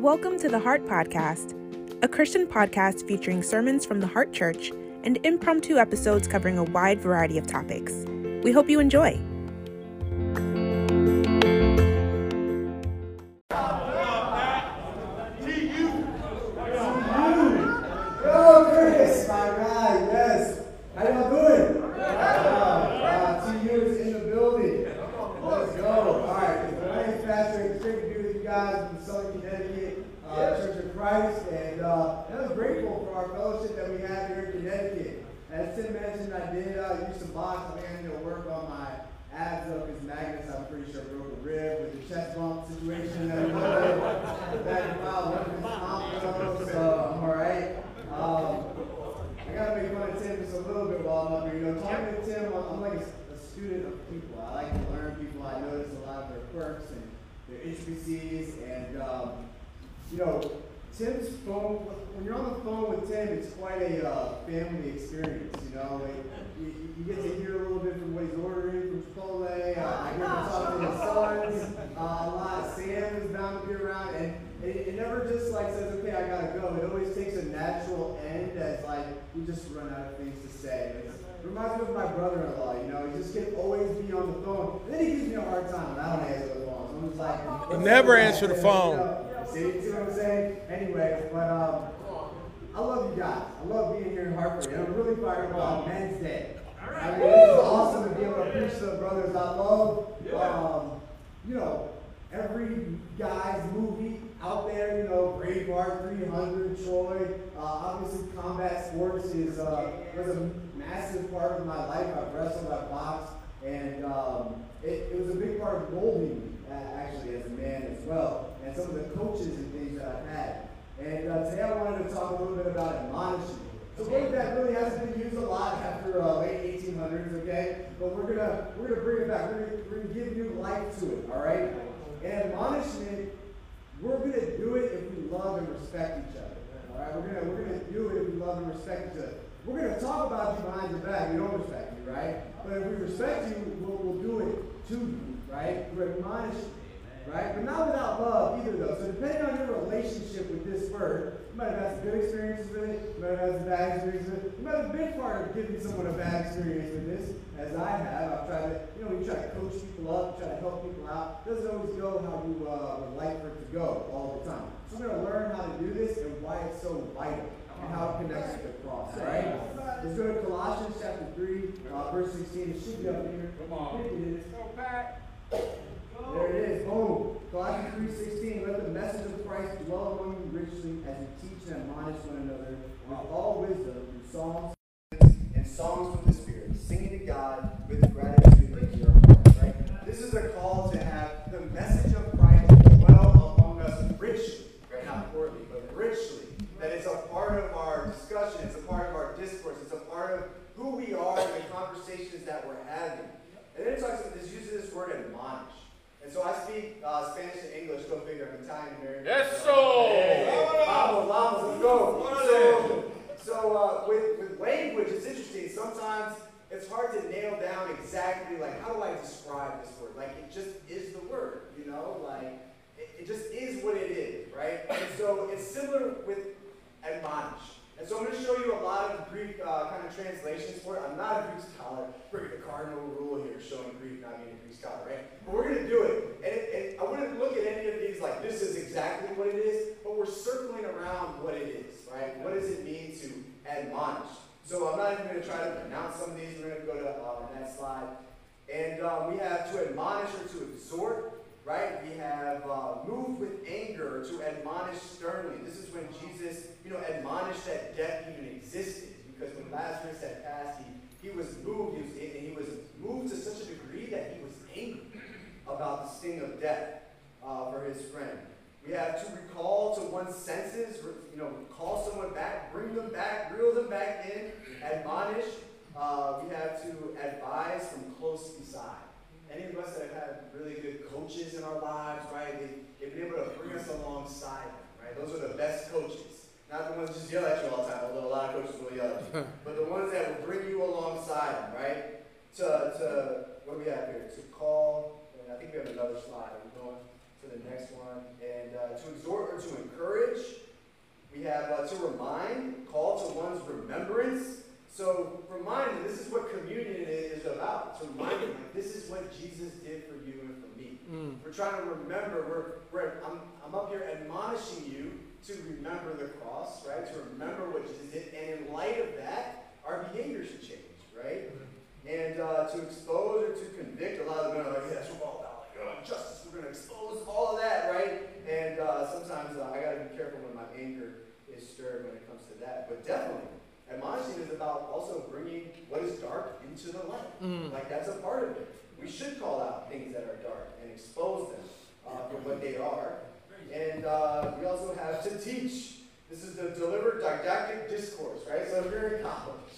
Welcome to the Heart Podcast, a Christian podcast featuring sermons from the Heart Church and impromptu episodes covering a wide variety of topics. We hope you enjoy. Their intricacies. And, um, you know, Tim's phone, when you're on the phone with Tim, it's quite a uh, family experience. You know, like, you, you get to hear a little bit from what he's ordering from Chipotle. Uh, I get to talk to his sons uh, a lot. Of Sam is bound to be around. And it, it never just like says, okay, I gotta go. It always takes a natural end as like we just run out of things to say. It's, it reminds me of my brother-in-law. You know, he just can always be on the phone. And then he gives me a hard time when I don't answer the phone. So I'm just like, Never answer the man? phone. You know, See, see what I'm saying? Anyway, but um, I love you guys. I love being here in Hartford. And I'm really fired about Men's Day. I mean, this is awesome to be able to preach to the brothers. I love, um, you know, every guy's movie out there, you know, Braveheart, 300, Troy. Uh, obviously, combat sports is uh, was a massive part of my life. I've wrestled, I've boxed, and um, it, it was a big part of molding me, actually, as a man as well, and some of the coaches and things that I've had. And uh, today I wanted to talk a little bit about admonishment. It's a word that really hasn't been used a lot after uh, late 1800s, okay? But we're gonna we're gonna bring it back. We're gonna, we're gonna give new life to it, all right? And admonishment, we're gonna do it if we love and respect each other. All right, we're gonna we're gonna do it if we love and respect each other. We're gonna talk about you behind your back. We don't respect you, right? But if we respect you, we'll, we'll do it to you, right? We're admonishing right? But not without love either, though. So depending on your relationship with this word, you might have had some good experiences with it, you might have had some bad experiences with it, you might have been part of giving someone a bad experience with this, as I have. I've tried to, you know, we try to coach people up, try to help people out. It doesn't always go how you uh, would like for it to go all the time. So we're going to learn how to do this and why it's so vital and how it connects to the cross, right? Let's go to Colossians chapter 3, uh, verse 16. It should be up here. Come on. It is. There it is. Boom. Colossians 3.16, let the message of Christ dwell among you richly as you teach and admonish one another with all wisdom through psalms and songs from the Spirit, singing to God with gratitude in your hearts. Right? This is a call to have the message of Christ dwell among us richly. Right? Not poorly, but richly. That it's a part of our discussion, it's a part of our discourse, it's a part of who we are and the conversations that we're having. And then it talks about this uses this word admonish. And so I speak uh, Spanish and English, go figure, I'm Italian American. Yes, Hey, sir. vamos, vamos, let's go. So, so uh, with, with language, it's interesting. Sometimes it's hard to nail down exactly, like, how do I describe this word? Like, it just is the word, you know? Like, it, it just is what it is, right? And so it's similar with admonish. And so I'm going to show you a lot of Greek uh, kind of translations for it. I'm not a Greek scholar. Breaking the cardinal rule here, showing Greek, not being a Greek scholar, right? But we're going to do it. And, it, I wouldn't look at any of these like this is exactly what it is, but we're circling around what it is, right? What does it mean to admonish? So I'm not even going to try to pronounce some of these. We're going to go to uh, that slide. And uh, we have to admonish or to exhort, right? We have uh, moved with anger to admonish sternly. This is when Jesus, you know, admonished that death even existed. Because when Lazarus had passed, he, he was moved, he was, and he was moved to such a degree that he was angry about the sting of death uh, for his friend. We have to recall to one's senses, you know, call someone back, bring them back, reel them back in, admonish. Uh, we have to advise from close beside. Any of us that have had really good coaches in our lives, right? They, they've been able to bring us alongside them, right? Those are the best coaches. Not the ones that just yell at you all the time, although a lot of coaches will yell at you. but the ones that will bring you alongside them, right? To, to what do we have here? To call, and I think we have another slide. We're going? to the next one. And uh, to exhort or to encourage. We have uh, to remind, call to one's remembrance. So remind this is what communion is about. To remind them, like, this is what Jesus did for you and for me. Mm. We're trying to remember, we're, we're I'm, I'm up here admonishing you to remember the cross, right? To remember what Jesus did. And in light of that, our behavior should change, right? And uh, to expose or to convict, a lot of them are like, yeah, that's what we're all about. Like, oh, justice, we're going to expose all of that, right? And uh, sometimes uh, I got to be careful when my anger is stirred when it comes to that. But definitely, admonishing is about also bringing what is dark into the light. Mm. Like, that's a part of it. We should call out things that are dark and expose them uh, for what they are. And uh, we also have to teach. This is the delivered didactic discourse, right? So if you're in college,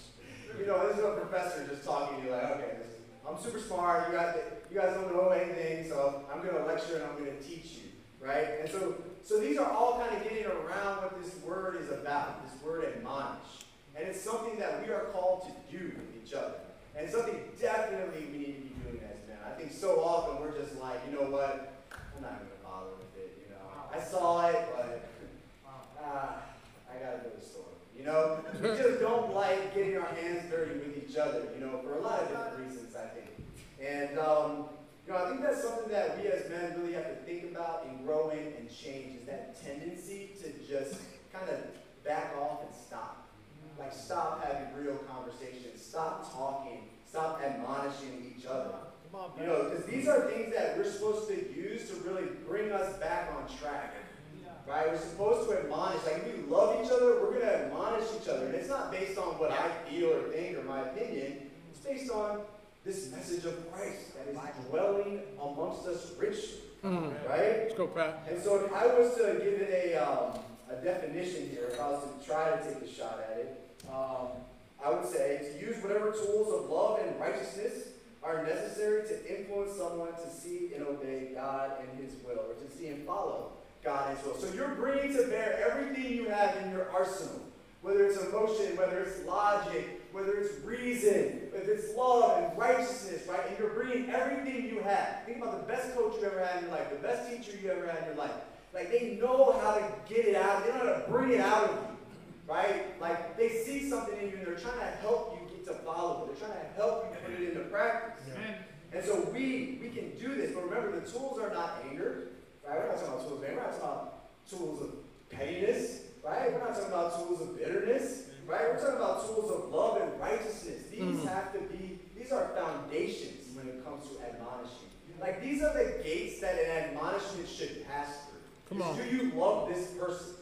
you know, this is a professor just talking to you like, okay, is, I'm super smart, you guys, you guys don't know anything, so I'm going to lecture and I'm going to teach you, right? And so, so these are all kind of getting around what this word is about, this word admonish. And it's something that we are called to do with each other. And something definitely we need to be doing as men. I think so often we're just like, you know what, I'm not going to bother I saw it, but uh, I got to go to the store. You know, we just don't like getting our hands dirty with each other, you know, for a lot of different reasons, I think. And, um, you know, I think that's something that we as men really have to think about and grow in and change is that tendency to just kind of back off and stop. Like, stop having real conversations, stop talking, stop admonishing each other. You know, because these are things that we're supposed to use to really bring us back on track. Right? We're supposed to admonish. Like, if we love each other, we're going to admonish each other. And it's not based on what I feel or think or my opinion. It's based on this message of Christ that is dwelling amongst us richly. Mm. Right? Let's go, Pat. And so if I was to give it a, um, a definition here, if I was to try to take a shot at it, um, I would say to use whatever tools of love and righteousness are necessary to influence someone to see and obey God and His will, or to see and follow God as well. So you're bringing to bear everything you have in your arsenal, whether it's emotion, whether it's logic, whether it's reason, whether it's love and righteousness, right? And you're bringing everything you have. Think about the best coach you ever had in your life, the best teacher you ever had in your life. Like they know how to get it out. They know how to bring it out of you, right? Like they see something in you and they're trying to help you to follow it. They're trying to help you put it into practice. Amen. And so we we can do this, but remember the tools are not anger. Right? We're not talking about tools of anger. We're not talking about tools of pettiness. Right? We're not talking about tools of bitterness. Right? We're talking about tools of love and righteousness. These mm. have to be, these are foundations when it comes to admonishing. Like these are the gates that an admonishment should pass through. Come on. Do you love this person?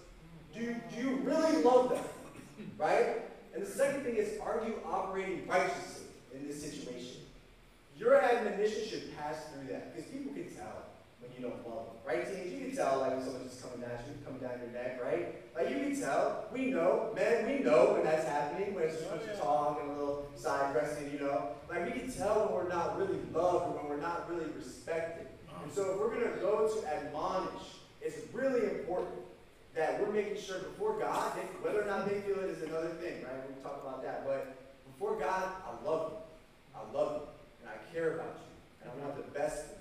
Do you, do you really love them? Right? And the second thing is, are you operating righteously in this situation? Your admonition should pass through that because people can tell when you don't love them, right? Teens, you can tell like when someone's just coming down you, coming down your neck, right? Like you can tell. We know, men, we know when that's happening, when it's just a bunch of oh, talk and a little side pressing, you know. Like we can tell when we're not really loved or when we're not really respected. And uh-huh. so if we're gonna go to admonish, it's really important that we're making sure before God, whether or not they feel it is another thing, right? We talk about that. But before God, I love you. I love you. And I care about you. And I want the best for you.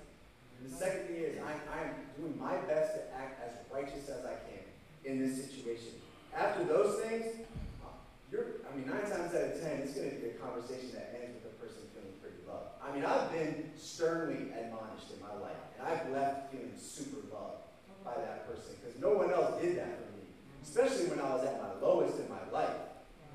And the second thing is, I, I am doing my best to act as righteous as I can in this situation. After those things, you're, I mean, nine times out of ten, it's going to be a conversation that ends with a person feeling pretty loved. I mean, I've been sternly admonished in my life, and I've left feeling super loved by that person because no one else did that for me, especially when I was at my lowest in my life.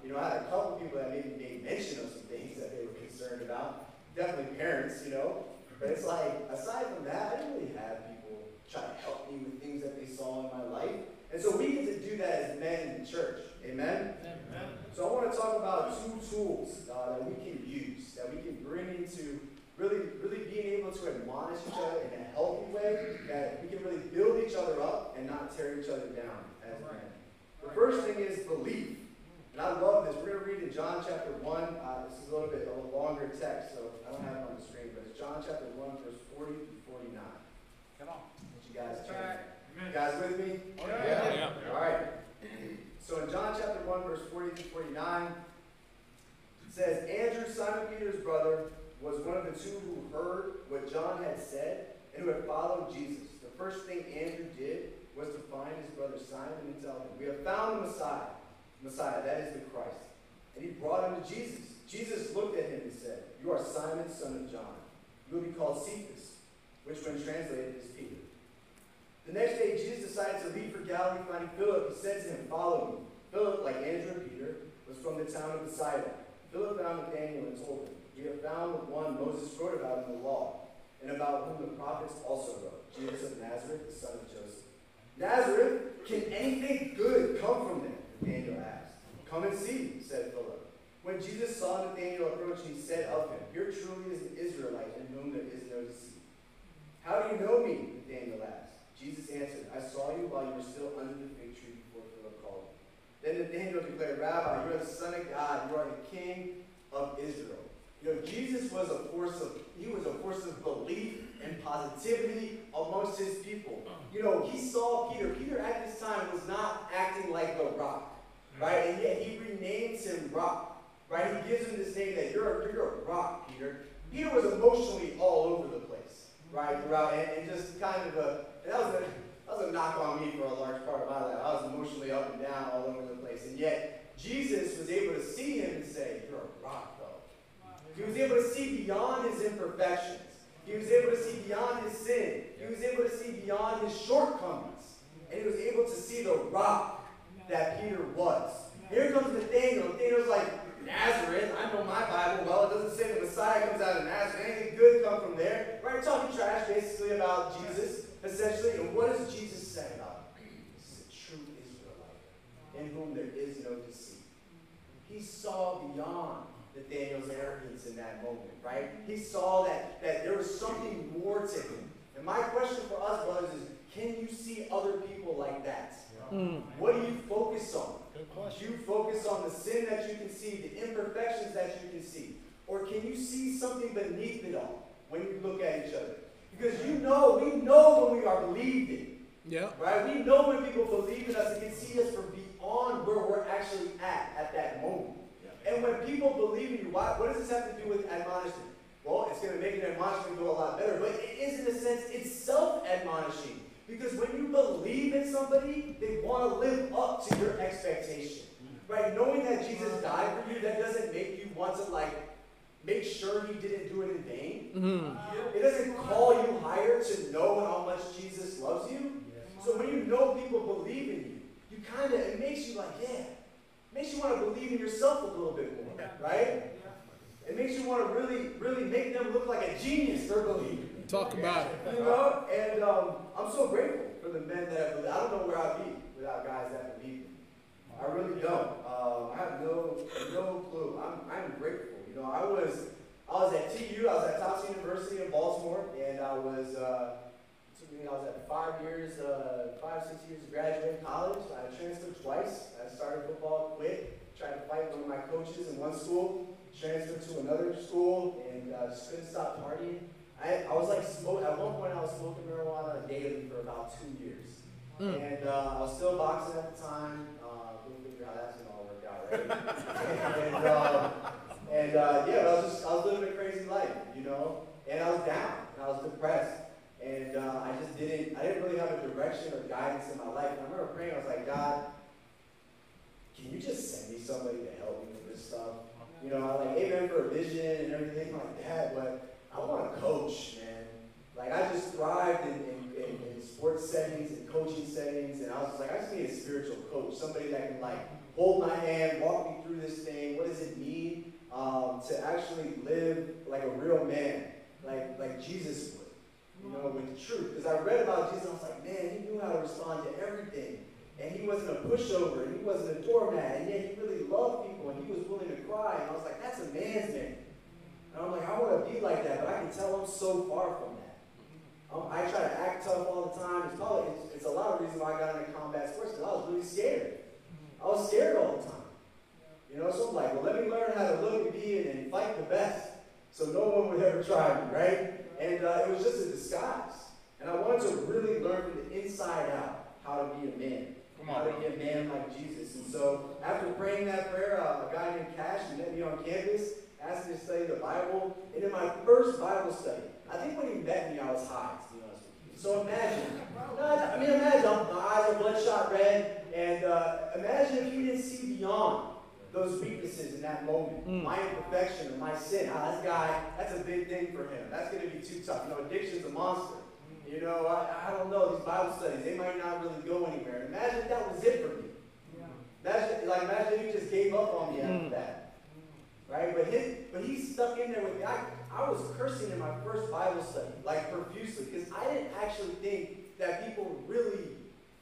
You know, I had a couple people that maybe made mention of some things that they were concerned about. Definitely parents, you know. But it's like, aside from that, I didn't really have people try to help me with things that they saw in my life. And so we get to do that as men in church. Amen? Amen. So I want to talk about two tools uh, that we can use, that we can bring into really, really being able to admonish each other in a healthy way, that we can really build each other up and not tear each other down as men. The first thing is belief. And I love this. We're going to read in John chapter 1. Uh, this is a little bit of a longer text, so I don't have it on the screen, but it's John chapter 1, verse 40 through 49. Come on. Let you guys turn. You guys with me? Oh, yeah. yeah. yeah. All right. So in John chapter 1, verse 40 through 49, it says, Andrew, Simon Peter's brother, was one of the two who heard what John had said and who had followed Jesus. The first thing Andrew did was to find his brother Simon and tell him, We have found the Messiah. Messiah, that is the Christ. And he brought him to Jesus. Jesus looked at him and said, You are Simon, son of John. You will be called Cephas, which when translated is Peter. The next day, Jesus decided to leave for Galilee, finding Philip. He said to him, Follow me. Philip, like Andrew and Peter, was from the town of Bethsaida. Philip found Nathanael and told him, We have found the one Moses wrote about in the law, and about whom the prophets also wrote, Jesus of Nazareth, the son of Joseph. Nazareth, can anything good come from there? Nathanael asked. Come and see, said Philip. When Jesus saw Nathanael approach, he said of him, Here truly is an Israelite in whom there is no deceit. How do you know me? Nathanael asked. Jesus answered, I saw you while you were still under the fig tree before Philip called you. Then Nathanael declared, Rabbi, you are the Son of God, you are the King of Israel. You know, Jesus was a force of, he was a force of belief and positivity amongst his people. You know, he saw Peter. Peter at this time was not acting like the rock, right? And yet he renames him rock, right? He gives him this name that you're, you're a rock, Peter. Peter was emotionally all over the place, right? Throughout, and, and just kind of a, that was a, that was a knock on me for a large part of my life. I was emotionally up and down all over the place. And yet, Jesus was able to see him and say, You're a rock, though. He was able to see beyond his imperfections. He was able to see beyond his sin. He was able to see beyond his shortcomings. And he was able to see the rock that Peter was. Here comes Nathaniel. Nathaniel's like, Nazareth, I know my Bible well. It doesn't say the Messiah comes out of Nazareth. Anything good come from there. Right? Talking trash basically about Jesus, essentially. And what does Jesus say about him? Is a true Israelite in whom there is no deceit. He saw beyond Nathaniel's arrogance in that moment, right? He saw that, that there was something more to him. And my question for us, brothers, is can you see other people like that? Mm. What do you focus on? Do you focus on the sin that you can see, the imperfections that you can see? Or can you see something beneath it all when you look at each other? Because you know, we know when we are believed in. Yeah. Right? We know when people believe in us and can see us from beyond where we're actually at at that moment. And when people believe in you, why, what does this have to do with admonishing? Well, it's going to make an admonishment go a lot better, but it is, in a sense, it's self admonishing. Because when you believe in somebody, they want to live up to your expectation. Right? Knowing that Jesus died for you, that doesn't make you want to, like, make sure he didn't do it in vain. Mm-hmm. It doesn't call you higher to know how much Jesus loves you. So when you know people believe in you, you kind of, it makes you like, yeah, makes you want to believe in yourself a little bit more, right? It makes you want to really, really make them look like a genius for believing. Talk about it. You know, and um, I'm so grateful for the men that have believed. I don't know where I'd be without guys that believe me. I really don't. Um, I have no, no clue. I'm, I'm grateful. You know, I was, I was at TU. I was at Towson University in Baltimore, and I was. Uh, I was at five years, uh, five, six years of graduating college. I transferred twice. I started football, quit, tried to fight one of my coaches in one school, transferred to another school, and uh, just couldn't stop partying. I, I was like, smoke, at one point I was smoking marijuana daily for about two years. Mm. And uh, I was still boxing at the time. Uh, we'll figure out that's gonna all work out, right? and um, and uh, yeah, I was just, I was living a crazy life, you know? And I was down, and I was depressed. And uh, I just didn't, I didn't really have a direction or guidance in my life. And I remember praying, I was like, God, can you just send me somebody to help me with this stuff? You know, I like, amen for a vision and everything like that, but I want a coach, man. Like, I just thrived in, in, in, in sports settings and coaching settings, and I was like, I just need a spiritual coach, somebody that can, like, hold my hand, walk me through this thing. What does it mean um, to actually live like a real man, like, like Jesus would? You know, with truth. Because I read about Jesus, I was like, man, he knew how to respond to everything. And he wasn't a pushover, and he wasn't a doormat, and yet he really loved people, and he was willing to cry. And I was like, that's a man's man. And I'm like, I want to be like that, but I can tell I'm so far from that. Um, I try to act tough all the time. It's probably it's, it's a lot of reasons why I got into combat sports because I was really scared. I was scared all the time. You know, so I'm like, well, let me learn how to look and be and fight the best, so no one would ever try me, right? And uh, it was just a disguise. And I wanted to really learn from the inside out how to be a man. On, how to be a man like Jesus. And so after praying that prayer, uh, a guy named Cash met me on campus, asked me to study the Bible. And in my first Bible study, I think when he met me, I was high, to be honest So imagine, I mean, imagine my eyes are bloodshot red, and uh, imagine if he didn't see beyond those weaknesses in that moment. Mm. My imperfection or my sin. Ah, this guy, that's a big thing for him. That's going to be too tough. You know, addiction's a monster. You know, I, I don't know, these Bible studies, they might not really go anywhere. Imagine if that was it for me. Imagine, like, imagine if he just gave up on me after mm. that. Right? But, his, but he stuck in there with me. I, I was cursing in my first Bible study, like profusely, because I didn't actually think that people really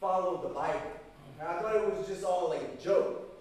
followed the Bible. And I thought it was just all like a joke.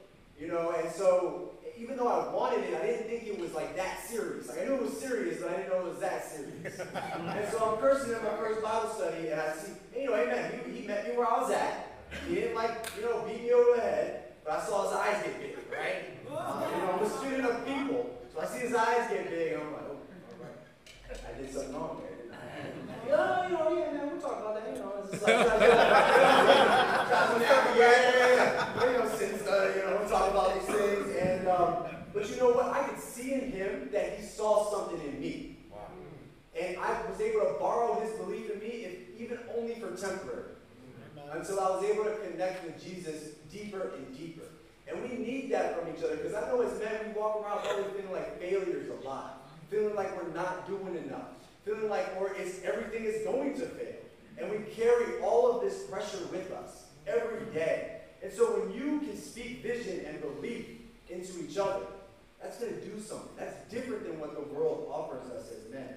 You know, and so even though I wanted it, I didn't think it was like that serious. Like I knew it was serious, but I didn't know it was that serious. and so I'm cursing in my first Bible study, and I see, you know, amen. He, he met me where I was at. He didn't like, you know, beat me over the head, but I saw his eyes get big, right? Uh, you know, I'm a student of people, so I see his eyes get big, and I'm like, oh, all right. I did something wrong there, didn't I? You know, you know, yeah, man, we'll talk about that, you know. It's just like, yeah, yeah, yeah. You know, since, uh, you know, we'll talk about these things, and, um, but you know what? I could see in him that he saw something in me. Wow. And I was able to borrow his belief in me, if, even only for temporary. Until I was able to connect with Jesus deeper and deeper. And we need that from each other because I know as men, we walk around always feeling like failures a lot, feeling like we're not doing enough, feeling like we're, it's, everything is going to fail. And we carry all of this pressure with us every day. And so when you can speak vision and belief into each other, that's going to do something. That's different than what the world offers us as men.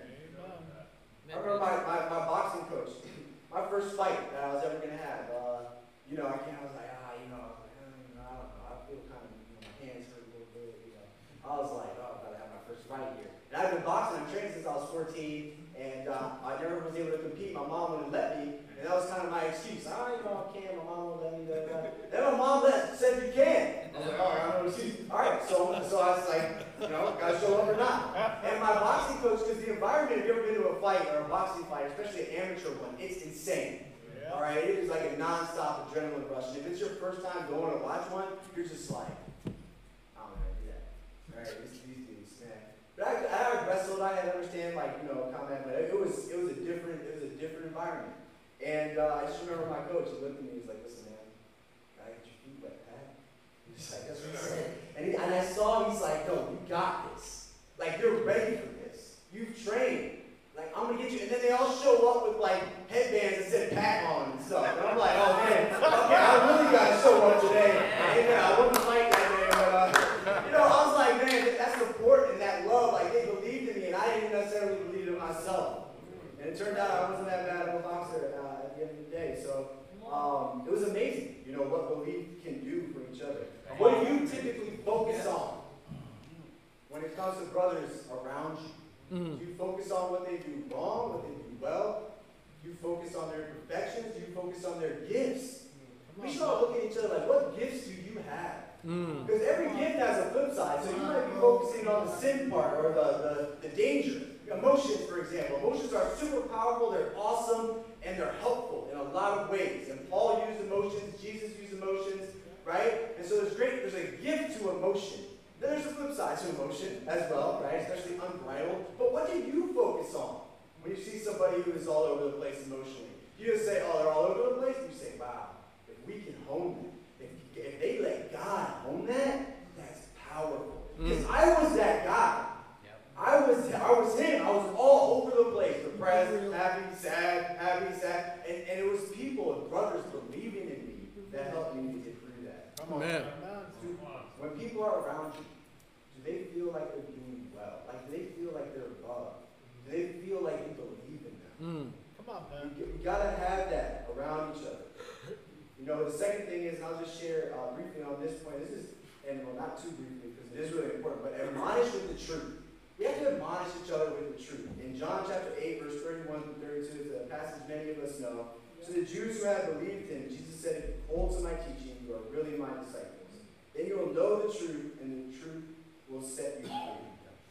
I remember my, my, my boxing coach, my first fight that I was ever going to have, uh, you know, I, I was like, ah, you know, I, don't know, I feel kind of, you know, my hands hurt a little bit, you know. I was like, oh, I got to have my first fight here. And I've been boxing, I've trained since I was 14, and uh, I never was able to compete. My mom wouldn't let me, and that was kind of my excuse. Ah, you know, I can't, my mom won't let me. Then my mom let, said you can. I was like, all right, I have no excuse. All right, so, so I was like, you know, got to show up or not. And my boxing coach, because the environment, if you've ever been to a fight or a boxing fight, especially an amateur one, it's insane. All right, it is like a non-stop adrenaline rush. And if it's your first time going to watch one, you're just like, I don't know, do that. All right, dudes, man. But I, I wrestled. I had to understand like you know combat, but it was it was a different it was a different environment. And uh, I just remember my coach. He looked at me. He was like, "Listen, man, gotta get your feet wet, Pat." He's like, "That's what he said." And, he, and I saw. He's like, "No, you got this. Like you're ready for this. You've trained." Like, I'm gonna get you. And then they all show up with like headbands that said Pat on and stuff. And I'm like, oh man, okay, I really gotta show up today. And uh, I wouldn't like that, man. But, uh, you know, I was like, man, that support and that love, like they believed in me, and I didn't necessarily believe in myself. And it turned out I wasn't that bad of a boxer uh, at the end of the day. So um, it was amazing, you know, what belief can do for each other. What do you typically focus on when it comes to brothers around you? Mm. Do you focus on what they do wrong, what they do well? Do you focus on their imperfections? Do you focus on their gifts? We should all look at each other like, what gifts do you have? Mm. Because mm. every gift has a flip side. So you might be focusing on the sin part or the, the, the danger. Emotions, for example. Emotions are super powerful, they're awesome, and they're helpful in a lot of ways. And Paul used emotions, Jesus used emotions, right? And so there's great, there's a gift to emotion. Then there's a flip side to emotion as well, right? Especially unbridled. But what do you focus on when you see somebody who is all over the place emotionally? You just say, oh, they're all over the place? You say, wow, if we can hone them, if, if they let God hone that, that's powerful. Because mm. I was that guy. I was I was him. I was all over the place. Depressed, happy, sad, happy, sad. And, and it was people and brothers believing in me that helped me to get through that. Come on. Man. When people are around you, do they feel like they're doing well? Like, do they feel like they're above? Do they feel like you believe in them? Mm. Come on, man. We, we got to have that around each other. You know, the second thing is, and I'll just share uh, briefly on this point. This is, and well, not too briefly because it is really important, but admonish with the truth. We have to admonish each other with the truth. In John chapter 8, verse 31 through 32, it's a passage many of us know. To the Jews who had believed him, Jesus said, If you hold to my teaching, you are really my disciples. Then you will know the truth, and the truth will set you free.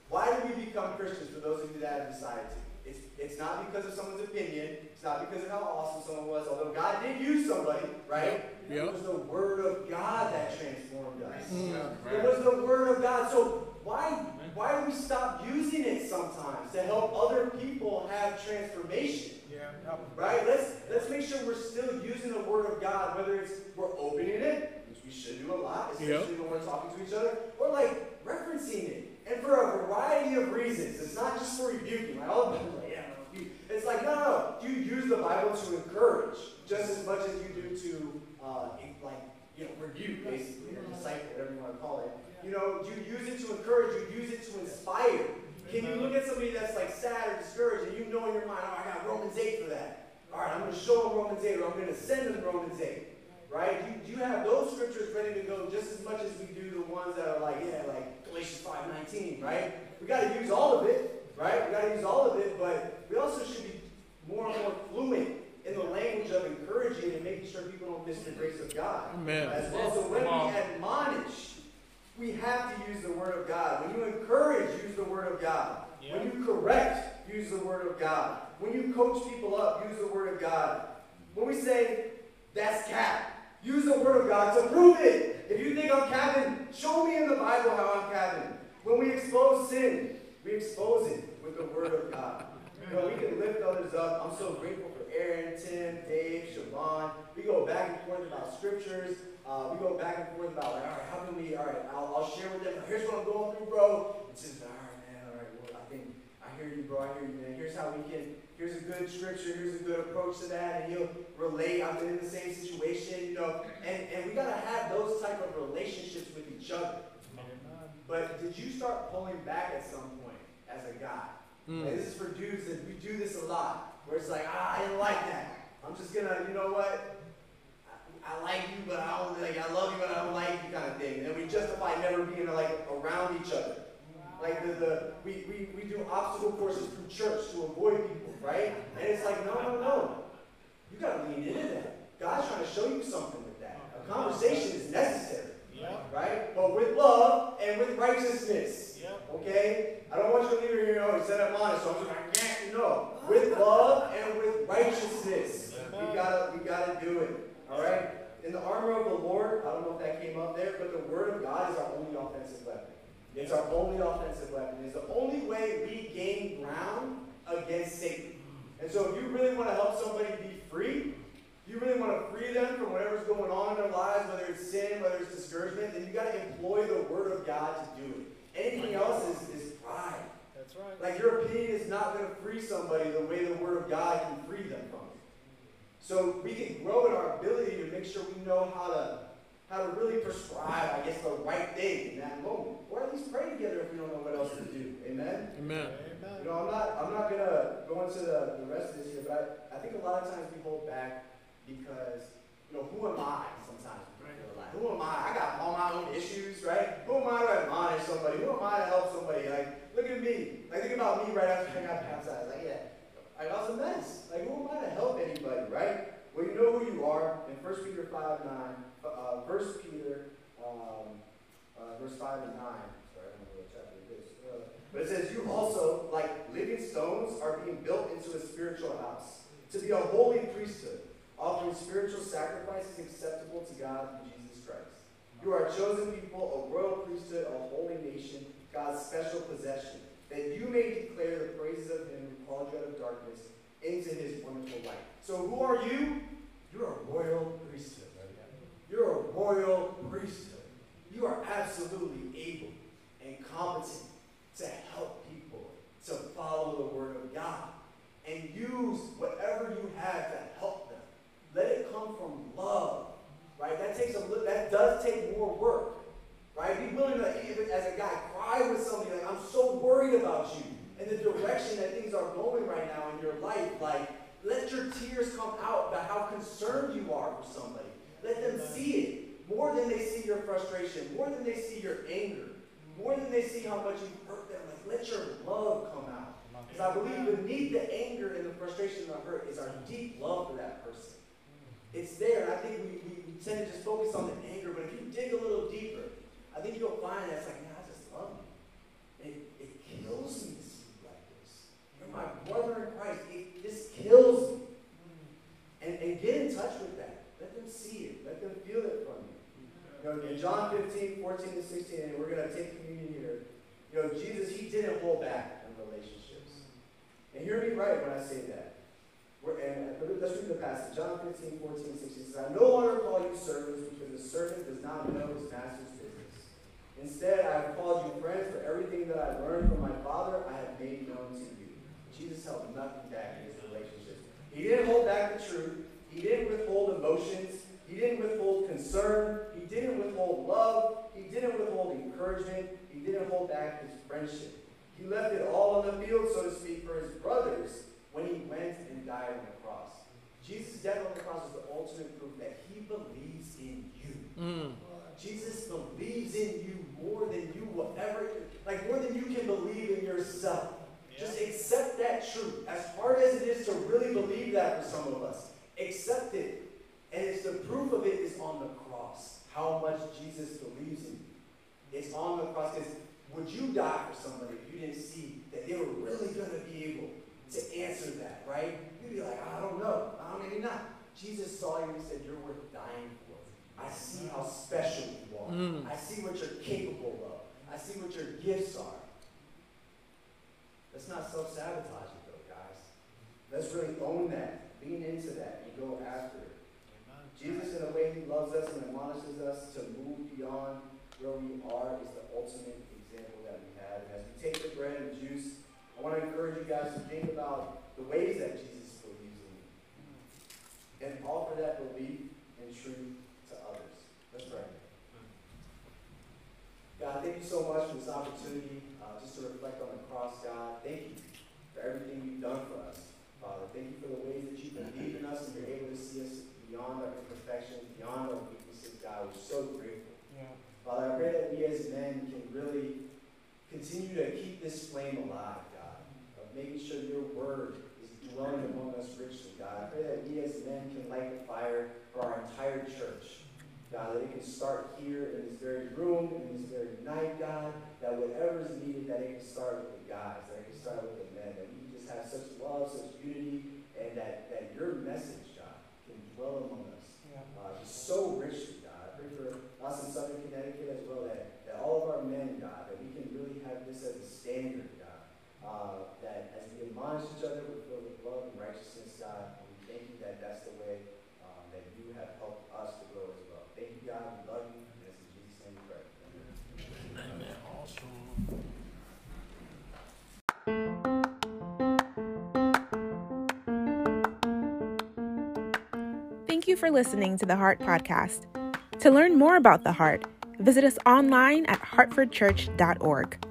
Why do we become Christians, for those of you that have decided to? It's, it's not because of someone's opinion. It's not because of how awesome someone was, although God did use somebody, right? Yep. It was the Word of God that transformed us. Mm. Right. It was the Word of God. So why, why do we stop using it sometimes to help other people have transformation? Yeah. Right? Let's let's make sure we're still using the word of God, whether it's we're opening it, which we should do a lot, especially yep. when we're talking to each other, or like referencing it. And for a variety of reasons. It's not just for rebuking. Like all of them like, yeah, it's like, no, no, no. You use the Bible to encourage just as much as you do to uh, like you know, rebuke, basically, or disciple, whatever you want to call it. You know, you use it to encourage, you use it to inspire. Can you look at somebody that's like sad or discouraged and you know in your mind, oh, I got Romans 8 for that. All right, I'm going to show them Romans 8 or I'm going to send them Romans 8. Right? Do you, you have those scriptures ready to go just as much as we do the ones that are like, yeah, like Galatians 5.19, right? We got to use all of it, right? We got to use all of it, but we also should be more and more fluent in the language of encouraging and making sure people don't miss the grace of God. Amen. As well. So when we admonish, we have to use the Word of God. When you encourage, use the Word of God. Yep. When you correct, use the Word of God. When you coach people up, use the Word of God. When we say, that's cap, use the Word of God to prove it. If you think I'm capping, show me in the Bible how I'm capping. When we expose sin, we expose it with the Word of God. You know, we can lift others up. I'm so grateful for Aaron, Tim, Dave, Siobhan. We go back and forth about scriptures. Uh, we go back and forth about, like, all right, how can we, all right, I'll, I'll share with them. Here's what I'm going through, bro. It's just, all right, man, all right, well, I think, I hear you, bro, I hear you, man. Here's how we can, here's a good scripture, here's a good approach to that, and he'll relate. I've been in the same situation, you know. And, and we got to have those type of relationships with each other. But did you start pulling back at some point as a guy? Mm. Like, this is for dudes that we do this a lot, where it's like, ah, I didn't like that. I'm just gonna, you know what? I like you, but I don't like. I love you, but I don't like you, kind of thing. And then we justify never being like around each other. Like the, the we, we, we do obstacle courses through church to avoid people, right? And it's like, no, no, no. You gotta lean into that. God's trying to show you something with that. A conversation is necessary. Right? But with love and with righteousness. Okay? I don't want you to leave here, you know, said I'm honest, so I'm just like, yeah, no. With love and with righteousness. We gotta we gotta do it. All right? In the armor of the Lord, I don't know if that came up there, but the word of God is our only offensive weapon. It's our only offensive weapon. It's the only way we gain ground against Satan. And so if you really want to help somebody be free, you really want to free them from whatever's going on in their lives, whether it's sin, whether it's discouragement, then you got to employ the word of God to do it. Anything else is, is pride. That's right. Like your opinion is not going to free somebody the way the word of God can free so we can grow in our ability to make sure we know how to how to really prescribe, I guess, the right thing in that moment. Or at least pray together if we don't know what else to do. Amen? Amen. You know, I'm not I'm not gonna go into the, the rest of this here, but I, I think a lot of times we hold back because, you know, who am I sometimes? Like, who am I? I got all my own issues, right? Who am I to admonish somebody? Who am I to help somebody? Like, look at me. Like, think about me right after I got baptized. Like, yeah, I was a mess. Like, who am I to help anybody, right? Well, you know who you are. In 1 Peter 5 9, uh, 1 Peter um, uh, verse 5 and 9. Sorry, I don't know what chapter it is. Uh, but it says, You also, like living stones, are being built into a spiritual house, to be a holy priesthood, offering spiritual sacrifices acceptable to God through Jesus Christ. You are a chosen people, a royal priesthood, a holy nation, God's special possession that you may declare the praises of him called you out of darkness into his wonderful light. So who are you? You're a royal priesthood. You're a royal priesthood. You are absolutely able and competent to help people to follow the word of God and use whatever you have to help them. Let it come from love, right? That takes a that does take more work. Right? Be willing to, even as a guy, cry with somebody like, I'm so worried about you and the direction that things are going right now in your life. Like, let your tears come out about how concerned you are for somebody. Let them see it more than they see your frustration, more than they see your anger, more than they see how much you hurt them. Like, let your love come out. Because I believe beneath the anger and the frustration and the hurt is our deep love for that person. It's there, and I think we, we, tend to just focus on the anger, but if you dig a little deeper, I think you'll find that it's like, man, I just love you. It, it kills me to see you like this. You're my brother in Christ. It, this kills me. And, and get in touch with that. Let them see it. Let them feel it from you. You know, in John 15, 14 to 16, and we're going to take communion here. You know, Jesus, he didn't hold back in relationships. And hear me right when I say that. We're, and uh, let's read the passage. John 15, 14, 16 says, I no longer call you servants because the servant does not know his master's business. Instead, I have called you friends, for everything that I learned from my Father I have made known to you. Jesus held nothing back in his relationships. He didn't hold back the truth. He didn't withhold emotions. He didn't withhold concern. He didn't withhold love. He didn't withhold encouragement. He didn't hold back his friendship. He left it all on the field, so to speak, for his brothers when he went and died on the cross. Jesus' death on the cross is the ultimate proof that he believes in you. Mm. Jesus believes in you more than you will ever, like more than you can believe in yourself. Just accept that truth. As hard as it is to really believe that for some of us, accept it. And it's the proof of it is on the cross. How much Jesus believes in you. It's on the cross. Because would you die for somebody if you didn't see that they were really going to be able to answer that, right? You'd be like, I don't know. I don't maybe not. Jesus saw you and said, You're worth dying for. I see how special you are. Mm. I see what you're capable of. I see what your gifts are. Let's not self sabotage it, though, guys. Let's really own that, lean into that, and go after it. Amen. Jesus, in a way, he loves us and admonishes us to move beyond where we are, is the ultimate example that we have. And as we take the bread and juice, I want to encourage you guys to think about the ways that Jesus believes in you and offer that belief and truth to others. Let's pray. Hmm. God, thank you so much for this opportunity uh, just to reflect on the cross, God. Thank you for everything you've done for us, Father. Thank you for the ways that you believe in us and you're able to see us beyond our imperfections, beyond our weaknesses, God. We're so grateful. Yeah. Father, I pray that we as men can really continue to keep this flame alive God, of making sure your word is dwelling among us richly, God. I pray that we as men can light the fire for our entire church. God, that it can start here in this very room, in this very night, God, that whatever is needed, that it can start with the guys, that it can start with the men, that we just have such love, such unity, and that, that your message, God, can dwell among us. Uh, just so richly, God. I pray for us in Southern Connecticut as well, that, that all of our men, God, that we can really have this as a standard, uh, that as we admonish each other, we're filled with love and righteousness, God. And we thank you that that's the way that you have helped us to grow as well. Thank you, God. We love you. It's in Jesus' name we pray. Amen. Amen. Awesome. Thank you for listening to the Heart Podcast. To learn more about the Heart, visit us online at hartfordchurch.org.